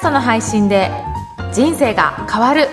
ストの配信で人生が変わる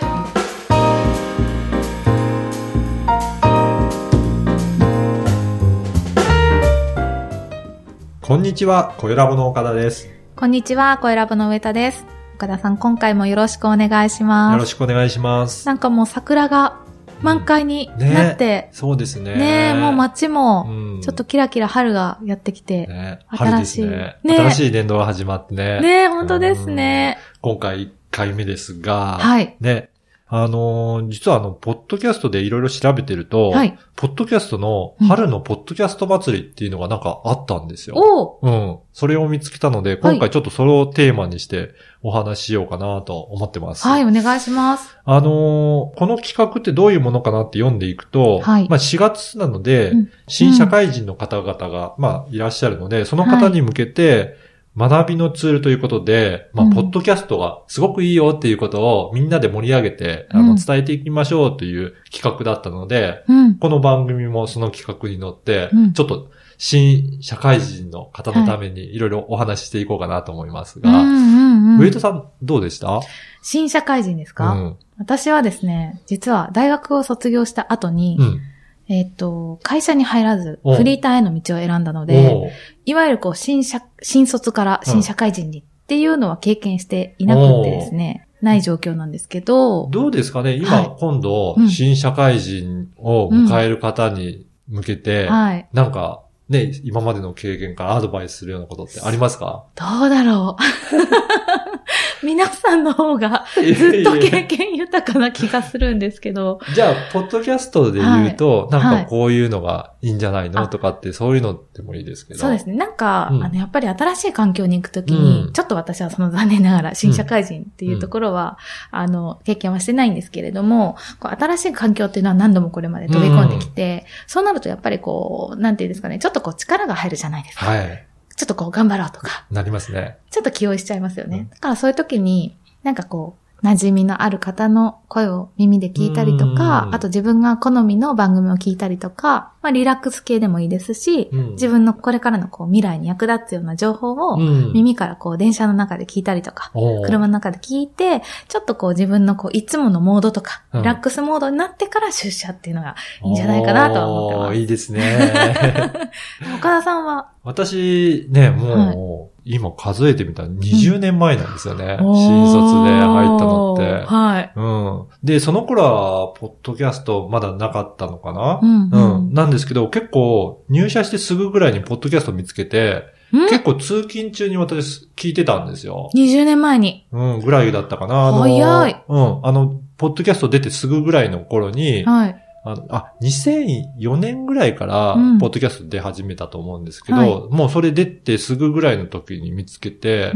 こんにちは、小ラボの岡田です。こんにちは声ラボの上田です岡田さん今回もよろしくお願いしますよろしくお願いします。なんかもう桜が満開になって、そうですね。ねえ、もう街もうんちょっとキラキラ春がやってきて、ね、新しいすね。ね新しい年度が始まってね。ねえ、本当ですね。今回1回目ですが、はい。ね、あのー実はあの、ポッドキャストでいろいろ調べてると、はい。ポッドキャストの春のポッドキャスト祭りっていうのがなんかあったんですよ。うん。それを見つけたので、今回ちょっとそれをテーマにしてお話ししようかなと思ってます。はい、お願いします。あのーこの企画ってどういうものかなって読んでいくと、はいまあ4月なので、うん新社会人の方々が、まあいらっしゃるので、その方に向けて、学びのツールということで、まあ、うんポッドキャストがすごくいいよっていうことをみんなで盛り上げて、あうんの、伝えていきましょうという企画だったので、うん。この番組もその企画に乗って、うんちょっと新社会人の方のためにいろいろお話ししていこうかなと思いますが、うんうんうん。上戸さんどうでした？新社会人ですか、うん。私はですね、実は大学を卒業した後に、うん。えっ、と、会社に入らず、おフリーターへの道を選んだので、いわゆるこう、新社、新卒から新社会人にっていうのは経験していなくてですね、ない状況なんですけど、どうですかね？今、はい。今度、うん。新社会人を迎える方に向けて、はい。なんか、ね、今までの経験からアドバイスするようなことってありますか？どうだろう。皆さんの方がずっと経験豊かな気がするんですけど、じゃあ、ポッドキャストで言うと、はいなんかこういうのがいいんじゃないの、あとかって、そういうのでもいいですけど。そうですね。なんか、うんあの、やっぱり新しい環境に行くときに、うんちょっと私はその残念ながら新社会人っていうところは、あの、経験はしてないんですけれども、こう新しい環境っていうのは何度もこれまで飛び込んできて、そうなるとやっぱりこう、なんていうんですかね、ちょっとこう力が入るじゃないですか。はい。ちょっとこう頑張ろうとか、なりますね。ちょっと気負いしちゃいますよね。うんだからそういう時に、なんかこう、馴染みのある方の声を耳で聞いたりとかう、ん。あと自分が好みの番組を聞いたりとか、まあリラックス系でもいいですし、うん。自分のこれからのこう未来に役立つような情報をうん。耳からこう電車の中で聞いたりとか、おう車の中で聞いて、ちょっとこう自分のこういつものモードとか、うん。リラックスモードになってから出社っていうのがいいんじゃないかなとは思ってます。いいですね。岡田さんは、私、ね、もう、今数えてみたら20年前なんですよね。新卒で入ったのって。はい。うん。で、その頃は、ポッドキャストまだなかったのかな？うんうんうん。なんですけど、結構、入社してすぐぐらいにポッドキャスト見つけて、ん？結構通勤中に私聞いてたんですよ。20年前に。うん、ぐらいだったかな？早い。うん。あの、ポッドキャスト出てすぐぐらいの頃に、はい。あのあ、2004年ぐらいからうん、ポッドキャスト出始めたと思うんですけど、はい。もうそれ出てすぐぐらいの時に見つけて。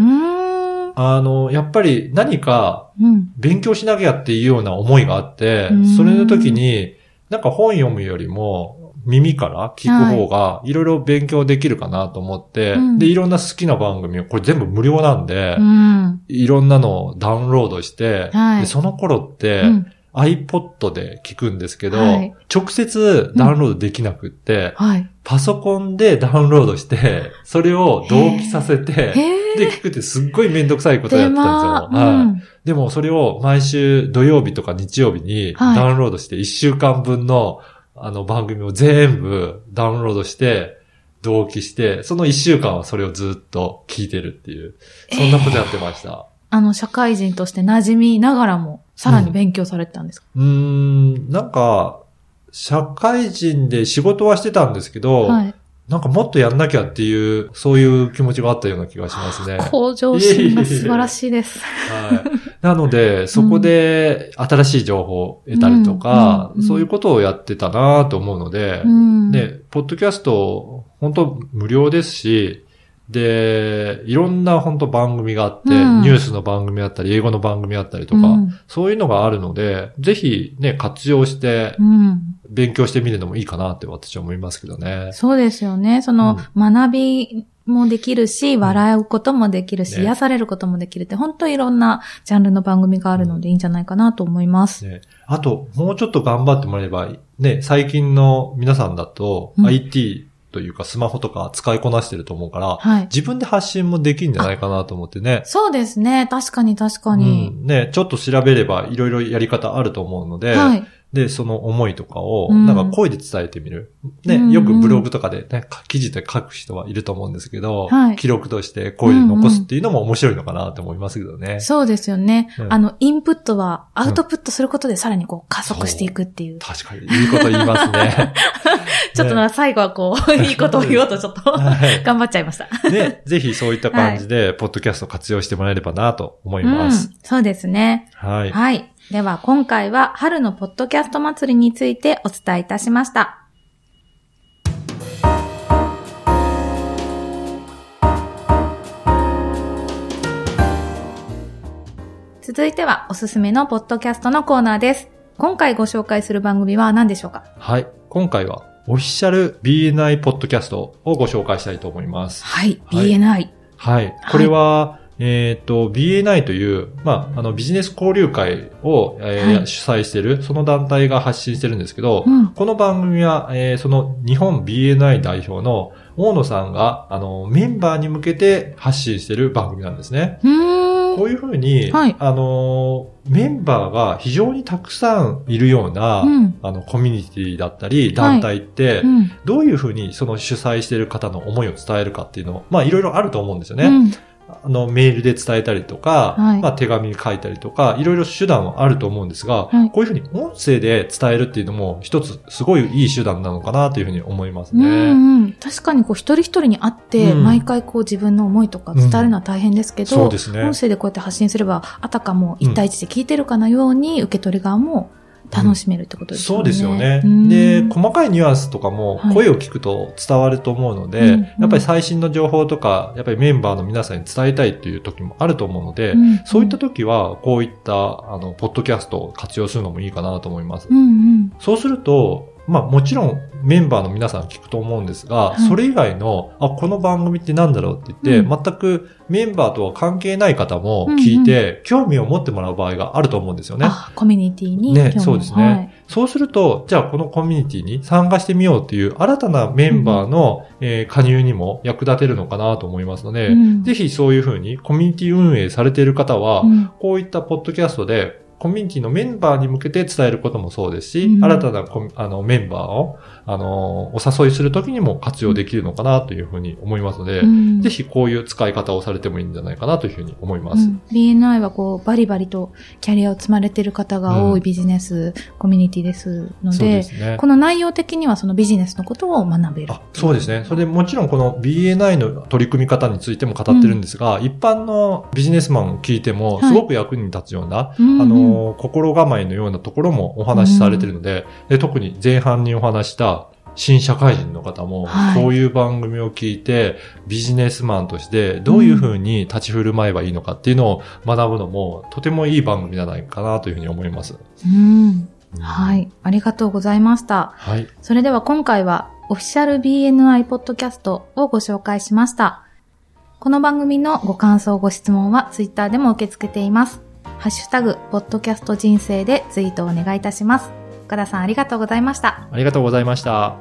あの、やっぱり何かうん。勉強しなきゃっていうような思いがあってうん、それの時に、なんか本読むよりも、耳から聞く方が、いろいろ勉強できるかなと思って、うん。で、いろんな好きな番組を、これ全部無料なんで、うん。いろんなのをダウンロードして、はい。でその頃って、うん iPod で聞くんですけど、はい直接ダウンロードできなくって、はい。パソコンでダウンロードして、それを同期させて。で、聞くってすっごいめんどくさいことや手ってたんですよ。はい。ん。でもそれを毎週土曜日とか日曜日にはいダウンロードして1週間分のあの番組を全部ダウンロードして、同期して、その1週間はそれをずっと聞いてるっていう、そんなことやってました。あの、社会人として馴染みながらも、さらに勉強されてたんですか、うーん、なんか、社会人で仕事はしてたんですけど、はい。なんかもっとやんなきゃっていう、そういう気持ちがあったような気がしますね。向上心が素晴らしいです。はい。なので、そこで新しい情報を得たりとか、うんうんそういうことをやってたなと思うので、うん。ね、ポッドキャスト、本当無料ですし、で、いろんな本当番組があって、うんニュースの番組あったり、英語の番組あったりとか、うんそういうのがあるので、ぜひね、活用してうん。勉強してみるのもいいかなって私は思いますけどね。そうですよね。その、学びもできるし、笑うこともできるし、ね癒されることもできるって、本当いろんなジャンルの番組があるのでいいんじゃないかなと思います。ね、あと、もうちょっと頑張ってもらえば、ね、最近の皆さんだと、うん IT というかスマホとか使いこなしてると思うから、はい。自分で発信もできるんじゃないかなと思ってね。そうですね。確かに確かうに。ん、ね、ちょっと調べればいろいろやり方あると思うので、はい。で、その思いとかを、うんなんか声で伝えてみる。ね、うんうんよくブログとかでね、記事で書く人はいると思うんですけど、はい記録として声で残すっていうのも面白いのかなって思いますけどね。そうですよね。うんあの、インプットはアウトプットすることでさらにこう加速していくっていう。確かに、いいこと言いますね。ちょっとな、最後はこう、いいことを言おうとちょっと、はい頑張っちゃいました。ね、ぜひそういった感じで、ポッドキャスト活用してもらえればなと思います。うん、そうですね。はい。はい。では今回は春のポッドキャスト祭りについてお伝えいたしました。続いてはおすすめのポッドキャストのコーナーです。今回ご紹介する番組は何でしょうか？はい。今回は、オフィシャル BNI ポッドキャストをご紹介したいと思います。はい、はい BNI。はい。これは、えっ、と、BNI という、まあ、あの、ビジネス交流会を、えーはい主催している、その団体が発信してるんですけど、うん。この番組は、えーその日本 BNI 代表の大野さんが、あの、メンバーに向けて発信している番組なんですね。こういうふうに、はいあの、メンバーが非常にたくさんいるような、うん。あの、コミュニティだったり、団体って、うん。どういうふうにその主催している方の思いを伝えるかっていうのを、まあいろいろあると思うんですよね。うん。あの、メールで伝えたりとか、はいまあ手紙に書いたりとか、いろいろ手段はあると思うんですが、はいこういうふうに音声で伝えるっていうのも一つすごいいい手段なのかなというふうに思いますうんね。うん、確かにこう一人一人に会って、うん毎回こう自分の思いとか伝えるのは大変ですけど、そうですね音。声でこうやって発信すれば、あたかも一対一で聞いてるかのように、受け取り側も楽しめるってことですよね。そうですよね。うんで、細かいニュアンスとかもはい声を聞くと伝わると思うので、うんうんやっぱり最新の情報とか、やっぱりメンバーの皆さんに伝えたいっていう時もあると思うので、うんそういった時は、こういった、あの、ポッドキャストを活用するのもいいかなと思います。うんうん。そうすると、まあもちろんメンバーの皆さん聞くと思うんですが、い。それ以外の、あ、この番組って何だろうって言って、う全くメンバーとは関係ない方も聞いて、興味を持ってもらう場合があると思うんですよね。あ、コミュニティにねそうですね。はい。そうすると、じゃあこのコミュニティに参加してみようっていう新たなメンバーの、えー加入にも役立てるのかなと思いますので、うん。ぜひそういうふうにコミュニティ運営されている方は、うん。こういったポッドキャストでコミュニティのメンバーに向けて伝えることもそうですし、うん新たなあのメンバーを、あの、お誘いするときにも活用できるのかなというふうに思いますので、うんぜひこういう使い方をされてもいいんじゃないかなというふうに思います。うん BNI はこう、バリバリとキャリアを積まれている方が多いビジネスコミュニティですので、ね。この内容的にはそのビジネスのことを学べる。あそうですね。それでもちろんこの BNI の取り組み方についても語ってるんですが、一般のビジネスマンを聞いてもはいすごく役に立つような、うんうんあの、心構えのようなところもお話しされてるので、で特に前半にお話した新社会人の方も、はいこういう番組を聞いて、ビジネスマンとしてどういうふうに立ち振る舞えばいいのかっていうのを学ぶのも、とてもいい番組じゃないかなというふうに思います。うん。はい。ありがとうございました。はい。それでは今回はオフィシャル BNI ポッドキャストをご紹介しました。この番組のご感想、ご質問はツイッターでも受け付けています。ハッシュタグ、ポッドキャスト人生でツイートをお願いいたします。岡田さんありがとうございました。ありがとうございました。